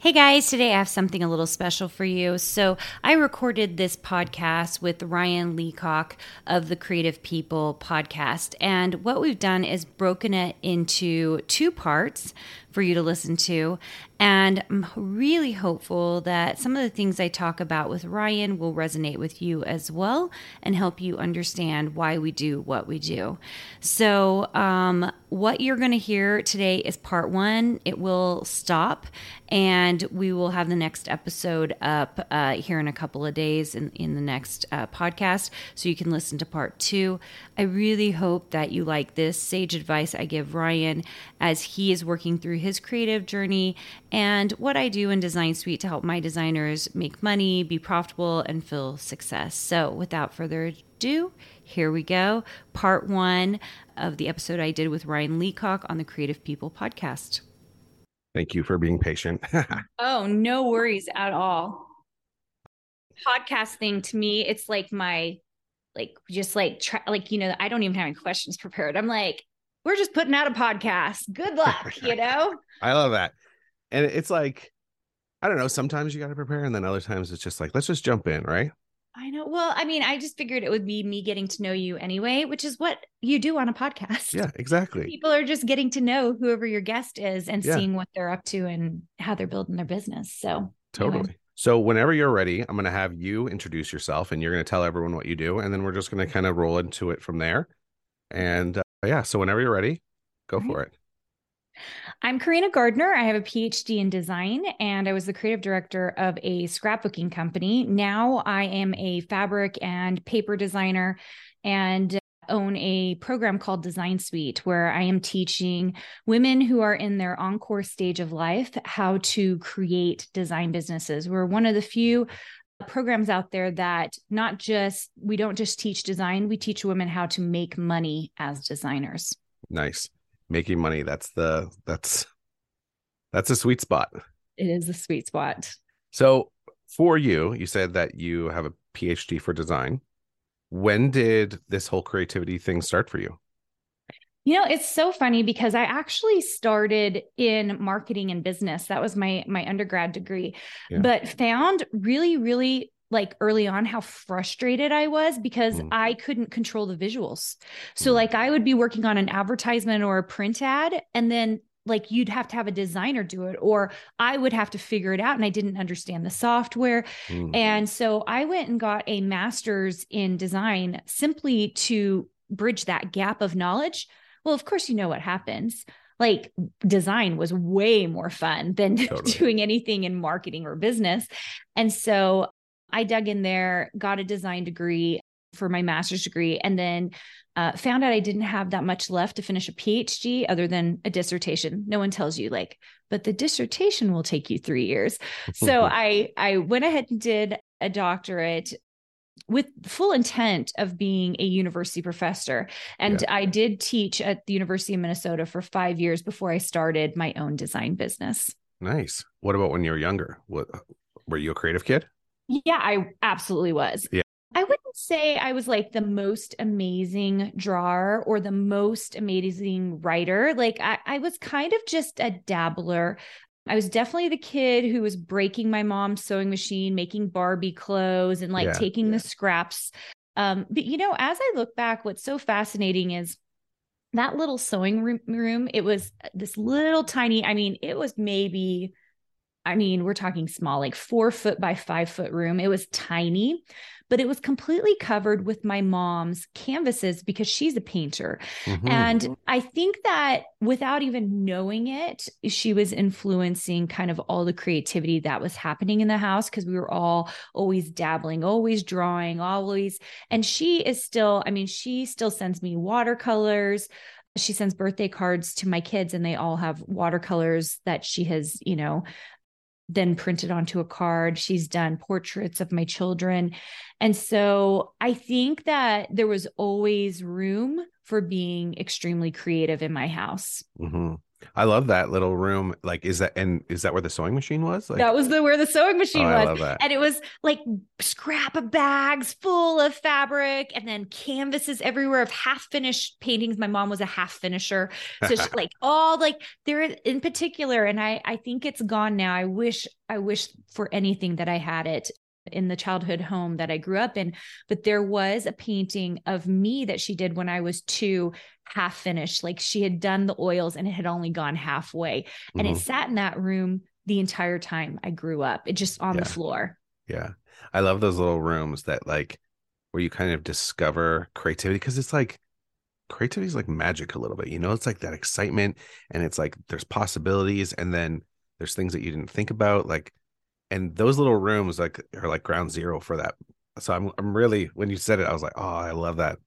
Hey guys, today I have something a little special for you. So, I recorded this podcast with Ryan Leacock of the Creative People podcast. And what we've done is broken it into two parts for you to listen to. And I'm really hopeful that some of the things I talk about with Ryan will resonate with you as well and help you understand why we do what we do. So, um, what you're going to hear today is part one. It will stop, and we will have the next episode up uh, here in a couple of days in, in the next uh, podcast. So, you can listen to part two. I really hope that you like this sage advice I give Ryan as he is working through his creative journey and what I do in Design Suite to help my designers make money, be profitable, and feel success. So, without further ado, here we go. Part one of the episode I did with Ryan Leacock on the Creative People podcast. Thank you for being patient. oh, no worries at all. Podcast thing to me, it's like my like just like try, like you know i don't even have any questions prepared. I'm like we're just putting out a podcast. Good luck you know? I love that. And it's like i don't know sometimes you got to prepare and then other times it's just like let's just jump in right? I know. Well i mean i just figured it would be me getting to know you anyway which is what you do on a podcast. Yeah exactly. People are just getting to know whoever your guest is and yeah. seeing what they're up to and how they're building their business. So totally. anyway. So whenever you're ready, I'm going to have you introduce yourself and you're going to tell everyone what you do and then we're just going to kind of roll into it from there. And uh, yeah, so whenever you're ready, go for it. I'm Carina Gardner. I have a PhD in design and I was the creative director of a scrapbooking company. Now I am a fabric and paper designer and own a program called Design Suite, where I am teaching women who are in their encore stage of life how to create design businesses. We're one of the few programs out there that not just we don't just teach design we teach women how to make money as designers. Nice. Making money that's the that's that's a sweet spot. It is a sweet spot. So for you you said that you have a phd for design when did this whole creativity thing start for you? You know, it's so funny because I actually started in marketing and business. That was my my undergrad degree. Yeah. But found really really like early on how frustrated I was because mm. I couldn't control the visuals. So mm. like I would be working on an advertisement or a print ad and then like you'd have to have a designer do it or i would have to figure it out and i didn't understand the software mm. and so i went and got a master's in design simply to bridge that gap of knowledge well of course you know what happens like design was way more fun than totally. doing anything in marketing or business and so i dug in there got a design degree for my master's degree and then uh, found out I didn't have that much left to finish a PhD other than a dissertation. No one tells you like, but the dissertation will take you three years. so I I went ahead and did a doctorate with full intent of being a university professor. And yeah. I did teach at the University of Minnesota for five years before I started my own design business. Nice. What about when you were younger? What were you a creative kid? Yeah, I absolutely was. Yeah. I wouldn't say I was like the most amazing drawer or the most amazing writer. Like I, I was kind of just a dabbler. I was definitely the kid who was breaking my mom's sewing machine, making Barbie clothes and like yeah, taking yeah. the scraps. Um, but you know, as I look back, what's so fascinating is that little sewing room, it was this little tiny, I mean, it was maybe I mean, we're talking small, like four foot by five foot room. It was tiny, but it was completely covered with my mom's canvases because she's a painter. Mm-hmm. And I think that without even knowing it, she was influencing kind of all the creativity that was happening in the house because we were all always dabbling, always drawing, always. And she is still, I mean, she still sends me watercolors she sends birthday cards to my kids and they all have watercolors that she has you know then printed onto a card. She's done portraits of my children. And so i think that there was always room for being extremely creative in my house. Mm-hmm. I love that little room. Like, is that and is that where the sewing machine was? Like, that was the where the sewing machine oh, was, and it was like scrap of bags full of fabric, and then canvases everywhere of half finished paintings. My mom was a half finisher, so she, like all like there in particular, and I I think it's gone now. I wish I wish for anything that I had it in the childhood home that I grew up in. But there was a painting of me that she did when I was two, half finished. Like she had done the oils and it had only gone halfway. And mm-hmm. it sat in that room the entire time I grew up, it just on yeah. the floor. Yeah. I love those little rooms that like where you kind of discover creativity because it's like creativity is like magic a little bit, you know, it's like that excitement and it's like there's possibilities and then there's things that you didn't think about. Like and those little rooms like are like ground zero for that. So I'm I'm really when you said it, I was like, oh, I love that.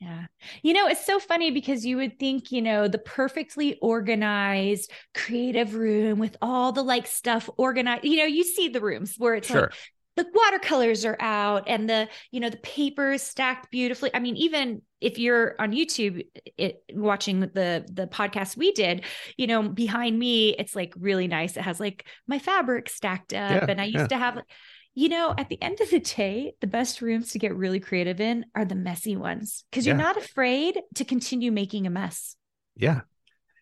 Yeah. You know, it's so funny because you would think, you know, the perfectly organized creative room with all the like stuff organized, you know, you see the rooms where it's sure. like the watercolors are out and the you know the papers stacked beautifully i mean even if you're on youtube it, watching the the podcast we did you know behind me it's like really nice it has like my fabric stacked up yeah, and i used yeah. to have you know at the end of the day the best rooms to get really creative in are the messy ones because you're not afraid to continue making a mess. Yeah.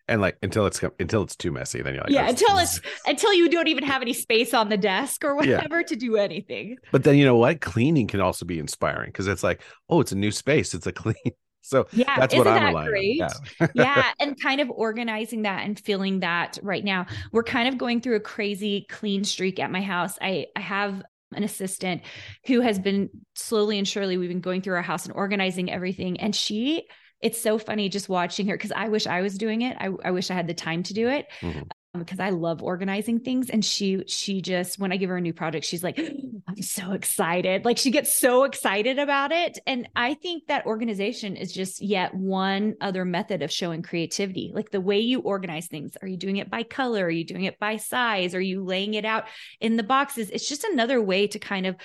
And like until it's until it's too messy then you're like yeah oh, until it's until you don't even have any space on the desk or whatever yeah. to do anything. But then you know what? Cleaning can also be inspiring because it's like oh it's a new space. It's a clean so yeah that's what i'm that great? yeah. yeah and kind of organizing that and feeling that right now we're kind of going through a crazy clean streak at my house. I i have an assistant who has been slowly and surely we've been going through our house and organizing everything and she it's so funny just watching her because I wish I was doing it. I, I wish I had the time to do it. Mm-hmm because I love organizing things. And she, she just, when I give her a new project, she's like, I'm so excited. Like she gets so excited about it. And I think that organization is just yet one other method of showing creativity. Like the way you organize things. Are you doing it by color? Are you doing it by size? Are you laying it out in the boxes? It's just another way to kind of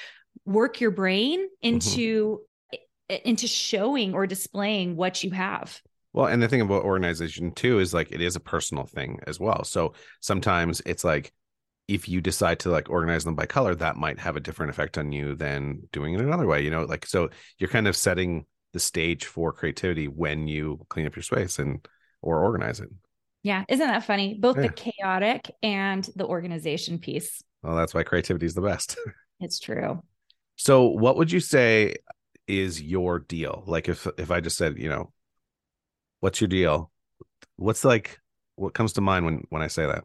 work your brain mm-hmm. into into showing or displaying what you have. Well, and the thing about organization too is like it is a personal thing as well. So sometimes it's like if you decide to like organize them by color, that might have a different effect on you than doing it another way. You know, like so you're kind of setting the stage for creativity when you clean up your space and or organize it. Yeah, isn't that funny? Both yeah. the chaotic and the organization piece. Well, that's why creativity is the best. it's true. So, what would you say is your deal? Like if if I just said, you know, what's your deal? What's like what comes to mind when when I say that?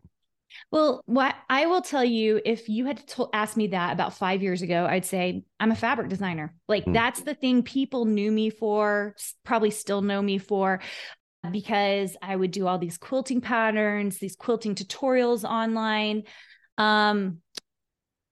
Well, what I will tell you, if you had to ask me that about five years ago, I'd say I'm a fabric designer. Like mm. that's the thing people knew me for, probably still know me for, because I would do all these quilting patterns, these quilting tutorials online. Um,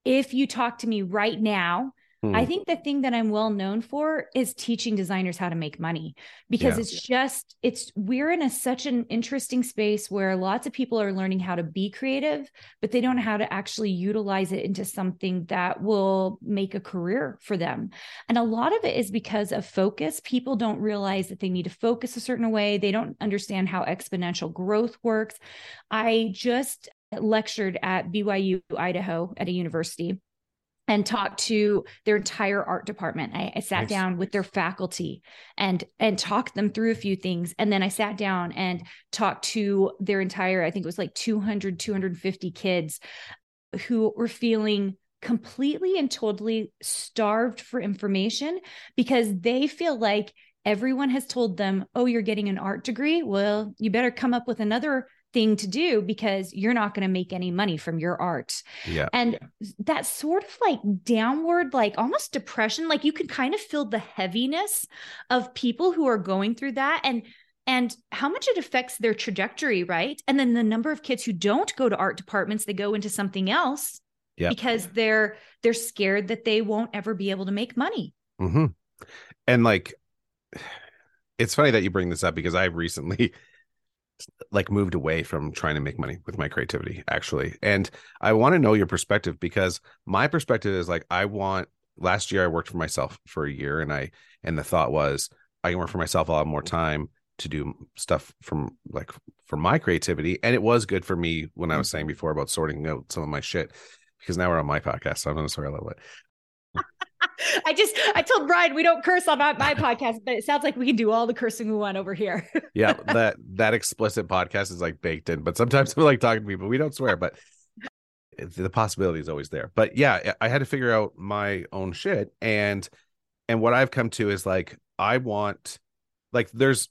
if you talk to me right now, Hmm. I think the thing that I'm well known for is teaching designers how to make money because yeah. it's just it's we're in a such an interesting space where lots of people are learning how to be creative but they don't know how to actually utilize it into something that will make a career for them. And a lot of it is because of focus. People don't realize that they need to focus a certain way. They don't understand how exponential growth works. I just lectured at BYU Idaho at a university and talked to their entire art department. I, I sat nice. down with their faculty and and talked them through a few things. And then I sat down and talked to their entire, I think it was like 200, 250 kids who were feeling completely and totally starved for information because they feel like everyone has told them, oh, you're getting an art degree. Well, you better come up with another thing to do because you're not going to make any money from your art. Yeah. And yeah. that sort of like downward, like almost depression, like you can kind of feel the heaviness of people who are going through that. And and how much it affects their trajectory, right? And then the number of kids who don't go to art departments, they go into something else yeah. because they're they're scared that they won't ever be able to make money. Mm-hmm. And like, it's funny that you bring this up because I recently like moved away from trying to make money with my creativity actually. And i want to know your perspective because my perspective is like i want last year i worked for myself for a year and i and the thought was i can work for myself i'll have more time to do stuff from like for my creativity. And it was good for me when i was mm-hmm. saying before about sorting out some of my shit because now we're on my podcast so i'm going to swear a little bit I just I told Brian we don't curse on my, my podcast, but it sounds like we can do all the cursing we want over here. yeah, that that explicit podcast is like baked in, but sometimes we like talking to people. We don't swear, but the possibility is always there. But yeah, I had to figure out my own shit, and and what I've come to is like I want like there's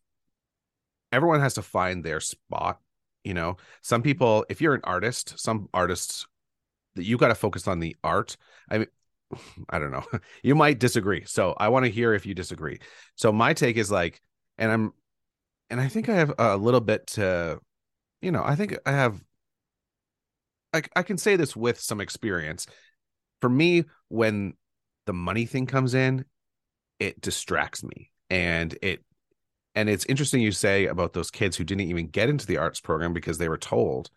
everyone has to find their spot. You know, some people, if you're an artist, some artists that you got to focus on the art. I mean, I don't know. You might disagree. So I want to hear if you disagree. So my take is like, and I'm, and I think I have a little bit to, you know, I think I have, I, I can say this with some experience. For me, when the money thing comes in, it distracts me. And it, and it's interesting you say about those kids who didn't even get into the arts program because they were told,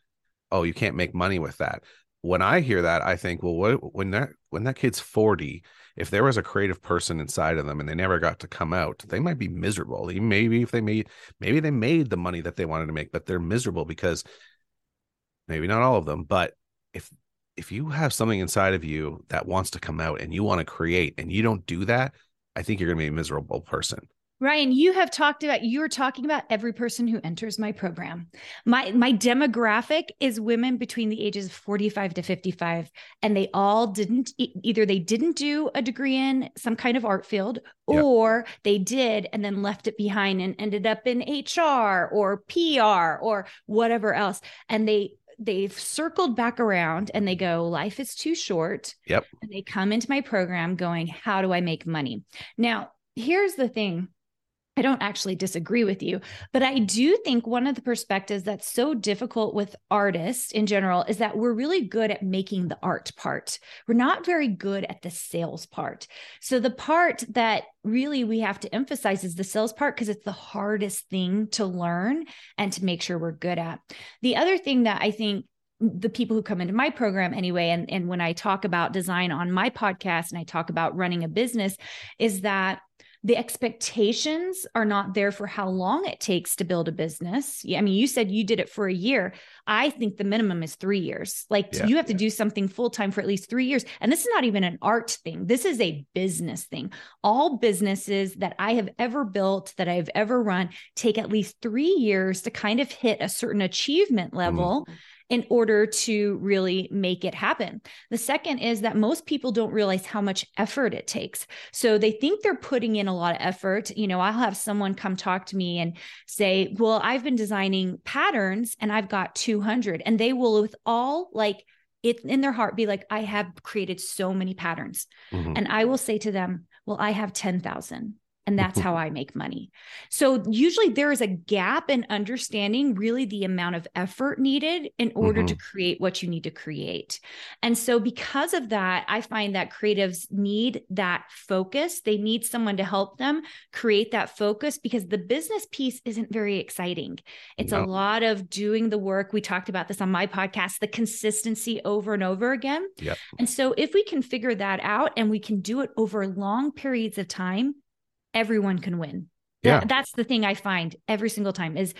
oh, you can't make money with that when I hear that, I think, well, what when that when that kid's 40, if there was a creative person inside of them and they never got to come out, they might be miserable. Maybe if they made maybe they made the money that they wanted to make, but they're miserable because maybe not all of them, but if if you have something inside of you that wants to come out and you want to create and you don't do that, I think you're going to be a miserable person. Ryan, you have talked about you are talking about every person who enters my program. My my demographic is women between the ages of 45 to 55 and they all didn't either they didn't do a degree in some kind of art field or yep. they did and then left it behind and ended up in HR or PR or whatever else and they they've circled back around and they go life is too short. Yep. And they come into my program going how do I make money? Now, here's the thing I don't actually disagree with you, but I do think one of the perspectives that's so difficult with artists in general is that we're really good at making the art part. We're not very good at the sales part. So the part that really we have to emphasize is the sales part because it's the hardest thing to learn and to make sure we're good at. The other thing that I think the people who come into my program anyway and and when I talk about design on my podcast and I talk about running a business is that the expectations are not there for how long it takes to build a business. I mean, you said you did it for a year. I think the minimum is three years. Like yeah, you have to do something full time for at least three years. And this is not even an art thing, this is a business thing. All businesses that I have ever built, that I've ever run, take at least three years to kind of hit a certain achievement level. Mm-hmm in order to really make it happen. The second is that most people don't realize how much effort it takes. So they think they're putting in a lot of effort. You know, I'll have someone come talk to me and say, Well, I've been designing patterns and I've got 200. And they will, with all like, it in their heart be like, I have created so many patterns. Mm-hmm. And I will say to them, Well, I have 10,000 and that's how I make money. So usually there is a gap in understanding really the amount of effort needed in order mm-hmm. to create what you need to create. And so because of that, I find that creatives need that focus. They need someone to help them create that focus because the business piece isn't very exciting. It's no. a lot of doing the work. We talked about this on my podcast, the consistency over and over again. Yep. And so if we can figure that out and we can do it over long periods of time, everyone can win. Yeah. that's the thing i find every single time is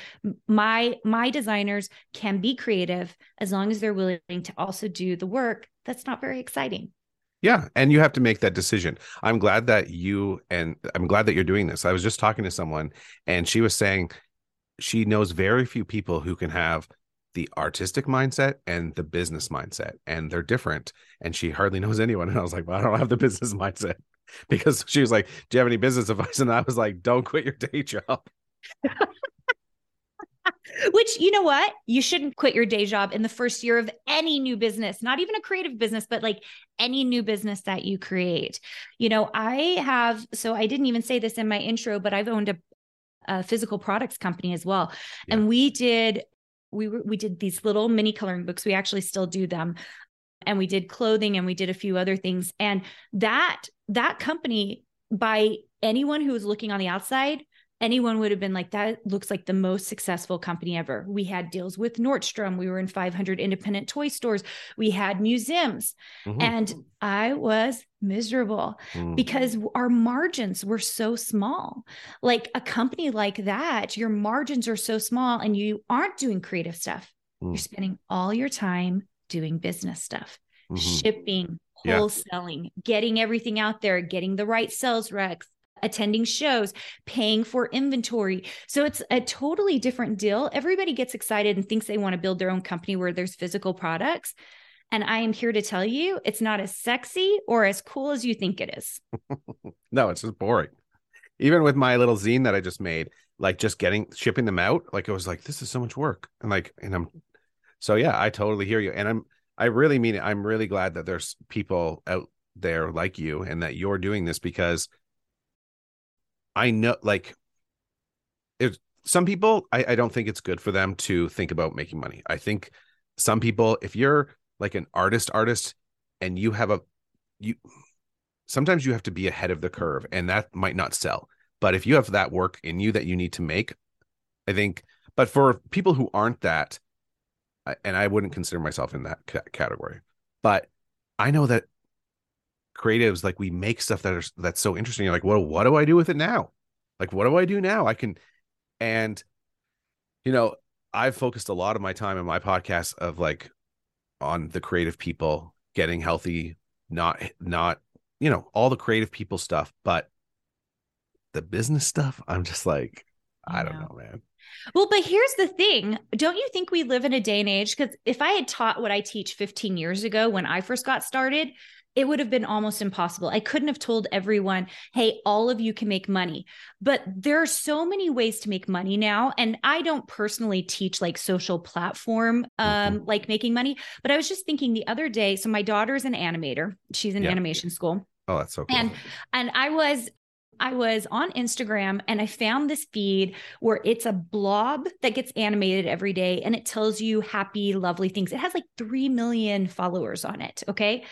my my designers can be creative as long as they're willing to also do the work that's not very exciting. Yeah and you have to make that decision. I'm glad that you and i'm glad that you're doing this. I was just talking to someone and she was saying she knows very few people who can have the artistic mindset and the business mindset and they're different and she hardly knows anyone. And i was like well i don't have the business mindset because she was like, "Do you have any business advice?" And I was like, "Don't quit your day job." Which, you know what? You shouldn't quit your day job in the first year of any new business, not even a creative business, but like any new business that you create. You know, I have, so I didn't even say this in my intro, but I've owned a, a physical products company as well. Yeah. And we did, we were, we did these little mini coloring books. We actually still do them. And we did clothing and we did a few other things. And that, that company by anyone who was looking on the outside anyone would have been like, that looks like the most successful company ever. We had deals with Nordstrom. We were in 500 independent toy stores. We had museums. Mm-hmm. And I was miserable mm. because our margins were so small. Like a company like that, your margins are so small and you aren't doing creative stuff. Mm. You're spending all your time doing business stuff, mm-hmm. shipping, wholesaling, yeah. getting everything out there, getting the right sales recs, attending shows, paying for inventory. So it's a totally different deal. Everybody gets excited and thinks they want to build their own company where there's physical products. And I am here to tell you it's not as sexy or as cool as you think it is. no, it's just boring. Even with my little zine that I just made, like just getting shipping them out, like it was like, this is so much work. And like, and I'm so yeah, I totally hear you. And I'm I really mean it. I'm really glad that there's people out there like you and that you're doing this because I know like it some people I, I don't think it's good for them to think about making money. I think some people, if you're like an artist artist and you have a you sometimes you have to be ahead of the curve and that might not sell. But if you have that work in you that you need to make, I think but for people who aren't that and I wouldn't consider myself in that category. But I know that creatives like we make stuff that are that's so interesting. You're like well what do i do with it now? Like what do i do now? I can and you know i've focused a lot of my time in my podcast of like on the creative people getting healthy not not you know all the creative people stuff but the business stuff i'm just like i, I don't know man well, but here's the thing. Don't you think we live in a day and age? Because if I had taught what I teach 15 years ago when I first got started, it would have been almost impossible. I couldn't have told everyone, hey, all of you can make money. But there are so many ways to make money now. And I don't personally teach like social platform, um, mm-hmm. like making money. But I was just thinking the other day. So my daughter's an animator, she's in yeah. animation school. Oh, that's so cool. And and I was I was on Instagram and I found this feed where it's a blob that gets animated every day and it tells you happy, lovely things. It has like 3 million followers on it. Okay.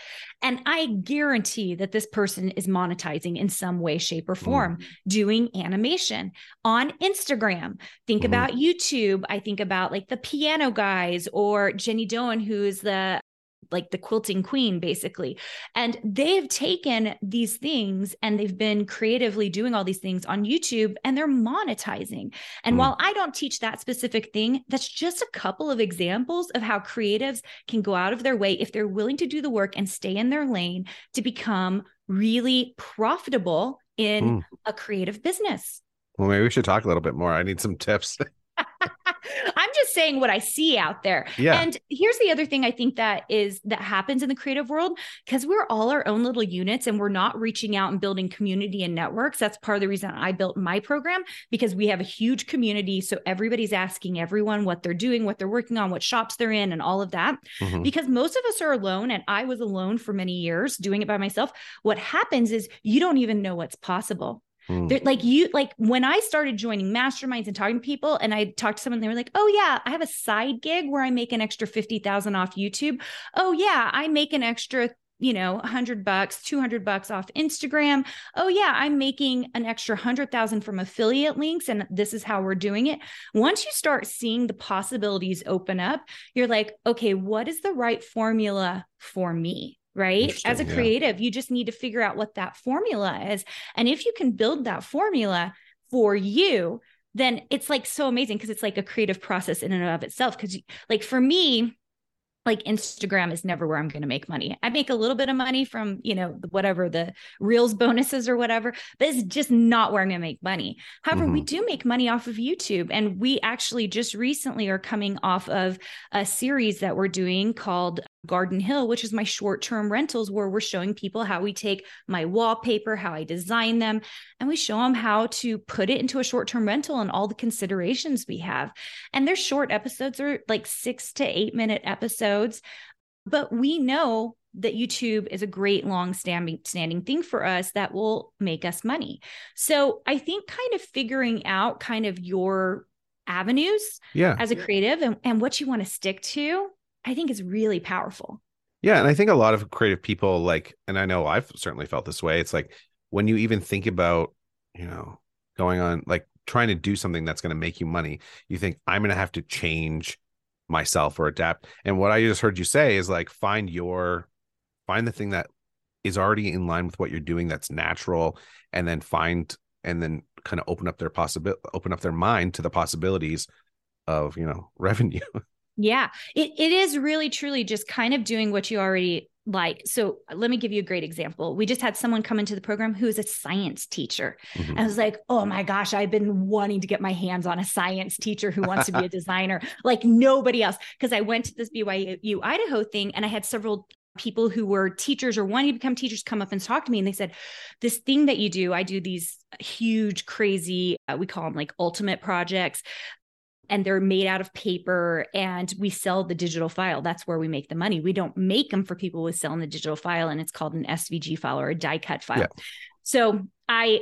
And I guarantee that this person is monetizing in some way, shape, or form mm. doing animation on Instagram. Think mm. about YouTube. I think about like the piano guys or Jenny Doan, who's the like the quilting queen basically. And they've taken these things and they've been creatively doing all these things on YouTube and they're monetizing. And mm. while I don't teach that specific thing that's just a couple of examples of how creatives can go out of their way if they're willing to do the work and stay in their lane to become really profitable in mm. a creative business. Well maybe we should talk a little bit more. I need some tips I'm just saying what I see out there. Yeah. And here's the other thing I think that is that happens in the creative world because we're all our own little units and we're not reaching out and building community and networks. That's part of the reason I built my program because we have a huge community. So everybody's asking everyone what they're doing, what they're working on, what shops they're in, and all of that. Mm-hmm. Because most of us are alone. And I was alone for many years doing it by myself. What happens is you don't even know what's possible. Mm. like you, like when I started joining masterminds and talking to people, and I talked to someone, they were like, "Oh yeah, I have a side gig where I make an extra fifty thousand off YouTube. Oh yeah, I make an extra." you know, 100 bucks, 200 bucks off Instagram. Oh yeah, I'm making an extra 100,000 from affiliate links and this is how we're doing it. Once you start seeing the possibilities open up, you're like, okay, what is the right formula for me? Right? As a creative, yeah. you just need to figure out what that formula is. And if you can build that formula for you, then it's like so amazing because it's like a creative process in and of itself. Because, like, for me, like Instagram is never where I'm going to make money. I make a little bit of money from, you know, whatever the reels bonuses or whatever, but it's just not where I'm going to make money. However, mm-hmm. we do make money off of YouTube. And we actually just recently are coming off of a series that we're doing called Garden Hill, which is my short term rentals, where we're showing people how we take my wallpaper, how I design them, and we show them how to put it into a short term rental and all the considerations we have. And their short episodes are like six to eight minute episodes. But we know that YouTube is a great long standing standing thing for us that will make us money. So I think kind of figuring out kind of your avenues yeah. as a creative and, and what you want to stick to I think is really powerful. Yeah. And I think a lot of creative people like, and I know I've certainly felt this way. It's like when you even think about, you know, going on like trying to do something that's going to make you money, you think I'm going to have to change myself or adapt. And what I just heard you say is like find your find the thing that is already in line with what you're doing that's natural and then find and then kind of open up their possibility open up their mind to the possibilities of you know revenue Yeah, it, it is really truly just kind of doing what you already like. So let me give you a great example. We just had someone come into the program who is a science teacher. Mm-hmm. I was like, oh my gosh, I've been wanting to get my hands on a science teacher who wants to be a designer like nobody else. Because I went to this BYU Idaho thing and I had several people who were teachers or wanting to become teachers come up and talk to me and they said this thing that you do i do these huge crazy uh, we call them like ultimate projects and they're made out of paper and we sell the digital file. That's where we make the money. We don't make them for people who sell in the digital file and it's called an svg file or a die cut file. Yeah. so i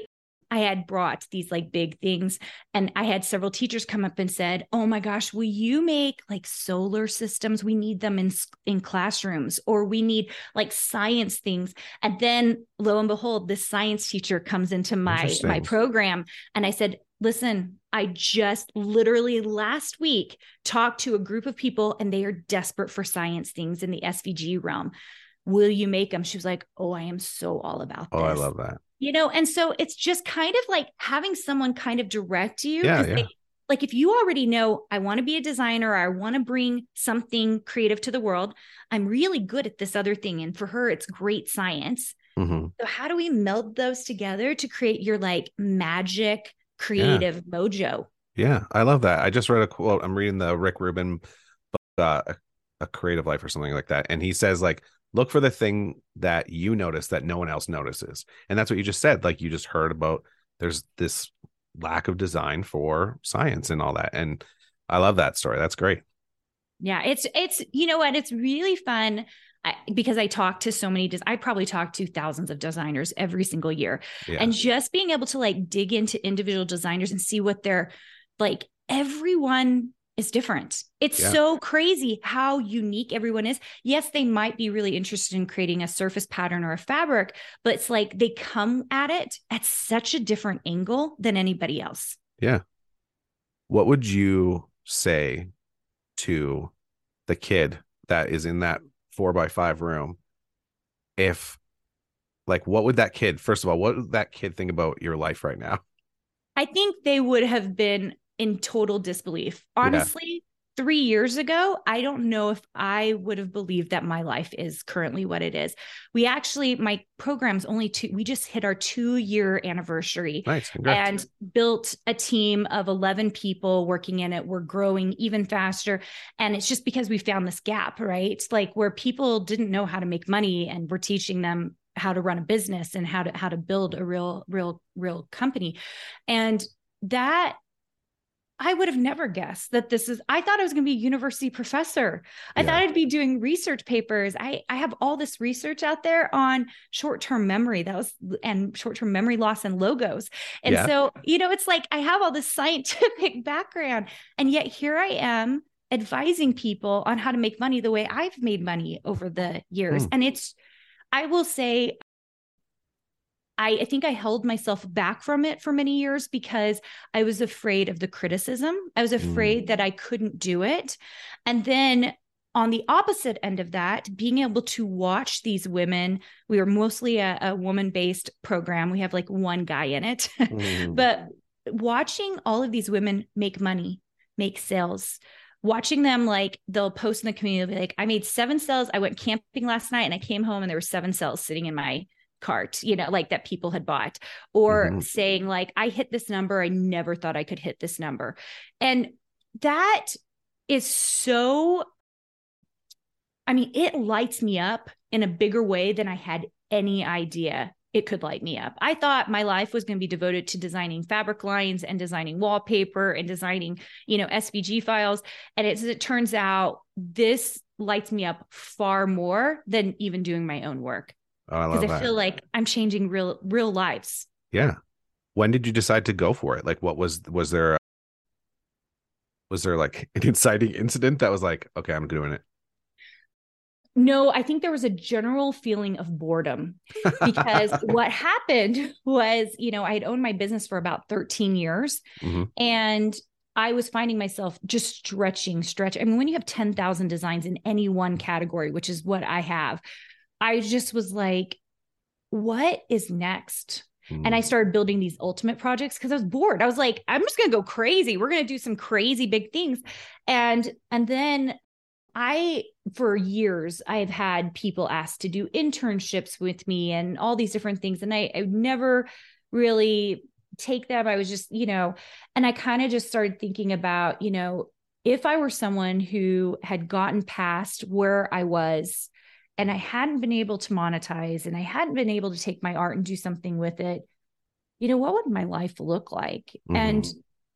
i had brought these like big things and i had several teachers come up and said oh my gosh will you make like solar systems? We need them in in classrooms or we need like science things. And then lo and behold this science teacher comes into my my program and i said listen, I just literally last week talked to a group of people and they are desperate for science things in the SVG realm. Will you make them? She was like, Oh, I am so all about this. Oh, I love that. You know, and so it's just kind of like having someone kind of direct you. Yeah, yeah. They, like if you already know I want to be a designer, I want to bring something creative to the world, I'm really good at this other thing. And for her, it's great science. Mm-hmm. So how do we meld those together to create your like magic creative yeah. mojo. Yeah, I love that. I just read a quote. I'm reading the Rick Rubin book, uh, a creative life or something like that, and he says like, look for the thing that you notice that no one else notices, and that's what you just said. Like you just heard about there's this lack of design for science and all that, and I love that story. That's great. Yeah, it's it's you know what, it's really fun I, because I talk to so many, I probably talk to thousands of designers every single year. Yeah. And just being able to like dig into individual designers and see what they're like, everyone is different. It's yeah. so crazy how unique everyone is. Yes, they might be really interested in creating a surface pattern or a fabric, but it's like they come at it at such a different angle than anybody else. Yeah. What would you say to the kid that is in that four by five room, if like what would that kid first of all, what would that kid think about your life right now? I think they would have been in total disbelief. Honestly, three years ago, I don't know if I would have believed that my life is currently what it is. We actually, my program's only two, we just hit our two year anniversary nice. and built a team of 11 people working in it. We're growing even faster. And it's just because we found this gap, right? It's like where people didn't know how to make money and we're teaching them how to run a business and how to how to build a real real real company and that I would have never guessed that this is I thought I was going to be a university professor. I yeah. thought I'd be doing research papers. I I have all this research out there on short-term memory. That was and short-term memory loss and logos. And yeah. so, you know, it's like I have all this scientific background and yet here I am advising people on how to make money the way I've made money over the years. Hmm. And it's I will say I, I, think I held myself back from it for many years because I was afraid of the criticism. I was afraid mm. that I couldn't do it. And then on the opposite end of that, being able to watch these women, we were mostly a, a woman based program. We have like one guy in it, mm. but watching all of these women make money, make sales, watching them like they'll post in the community like i made seven sales i went camping last night and i came home and there were seven cells sitting in my cart, you know, like that people had bought, or mm-hmm. saying, like, I hit this number. I never thought I could hit this number. And that is so I mean, it lights me up in a bigger way than I had any idea it could light me up. I thought my life was going to be devoted to designing fabric lines and designing wallpaper and designing, you know, SVG files. And as it turns out, this lights me up far more than even doing my own work. Because oh, I, I feel like I'm changing real real lives. Yeah. When did you decide to go for it? Like what was was there a, was there like an inciting incident that was like, okay, I'm doing it? No, I think there was a general feeling of boredom because what happened was, you know, I had owned my business for about 13 years mm-hmm. and I was finding myself just stretching, stretch. I mean, when you have 10,000 designs in any one category, which is what I have, I just was like, what is next? And I mm. started building these ultimate projects because I was bored. I was like, I'm just going to go crazy. We're going to do some crazy big things. And and then I, for years, I've had people ask to do internships with me and all these different things. And I, I never really take them. I was just, you know, and I kind of just started thinking about, you know, if I were someone who had gotten past where I was and I hadn't been able to monetize and I hadn't been able to take my art and do something with it, you know, what would my life look like? Mm-hmm. And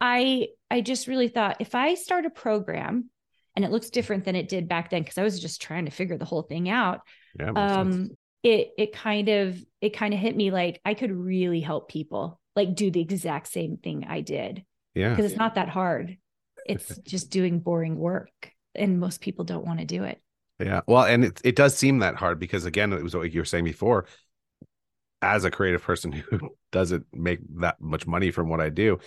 I I just really thought if I start a program and it looks different than it did back then because I was just trying to figure the whole thing out. Yeah, um, sense. it it kind of it kind of hit me like I could really help people like do the exact same thing I did. Yeah, because it's not that hard. It's just doing boring work, and most people don't want to do it. Yeah, well, and it it does seem that hard because again, it was what you were saying before. As a creative person who doesn't make that much money from what I do,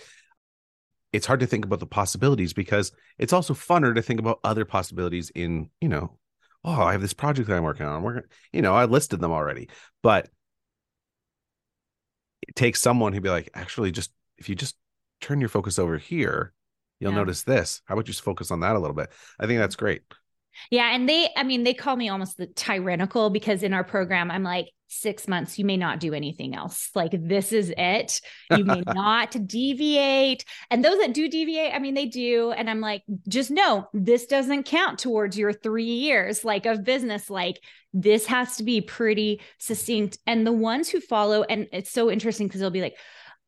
it's hard to think about the possibilities because it's also funner to think about other possibilities in, you know, oh, I have this project that I'm working on. We're, you know, I listed them already, but it takes someone who'd be like, actually, just if you just turn your focus over here, you'll yeah. notice this. How about you just focus on that a little bit? I think that's great. Yeah. And they, I mean, they call me almost the tyrannical because in our program, I'm like, six months, you may not do anything else. Like, this is it. You may not deviate. And those that do deviate, I mean, they do. And I'm like, just know this doesn't count towards your three years like of business. Like, this has to be pretty succinct. And the ones who follow, and it's so interesting because they'll be like,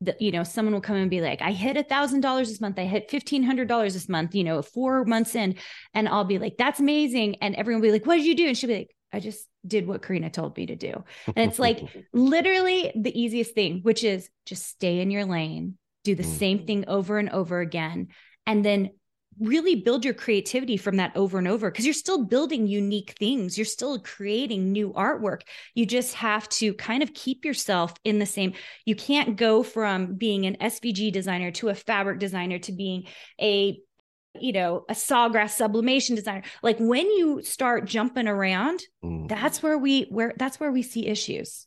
the, you know, someone will come and be like, I hit a thousand dollars this month. I hit fifteen hundred dollars this month. You know, four months in, and I'll be like, "That's amazing!" And everyone will be like, "What did you do?" And she'll be like, "I just did what Carina told me to do." And it's like literally the easiest thing, which is just stay in your lane, do the mm. same thing over and over again, and then really build your creativity from that over and over because you're still building unique things. You're still creating new artwork. You just have to kind of keep yourself in the same. You can't go from being an SVG designer to a fabric designer to being a you know, a sawgrass sublimation designer. Like when you start jumping around, mm. that's where we where that's where we see issues.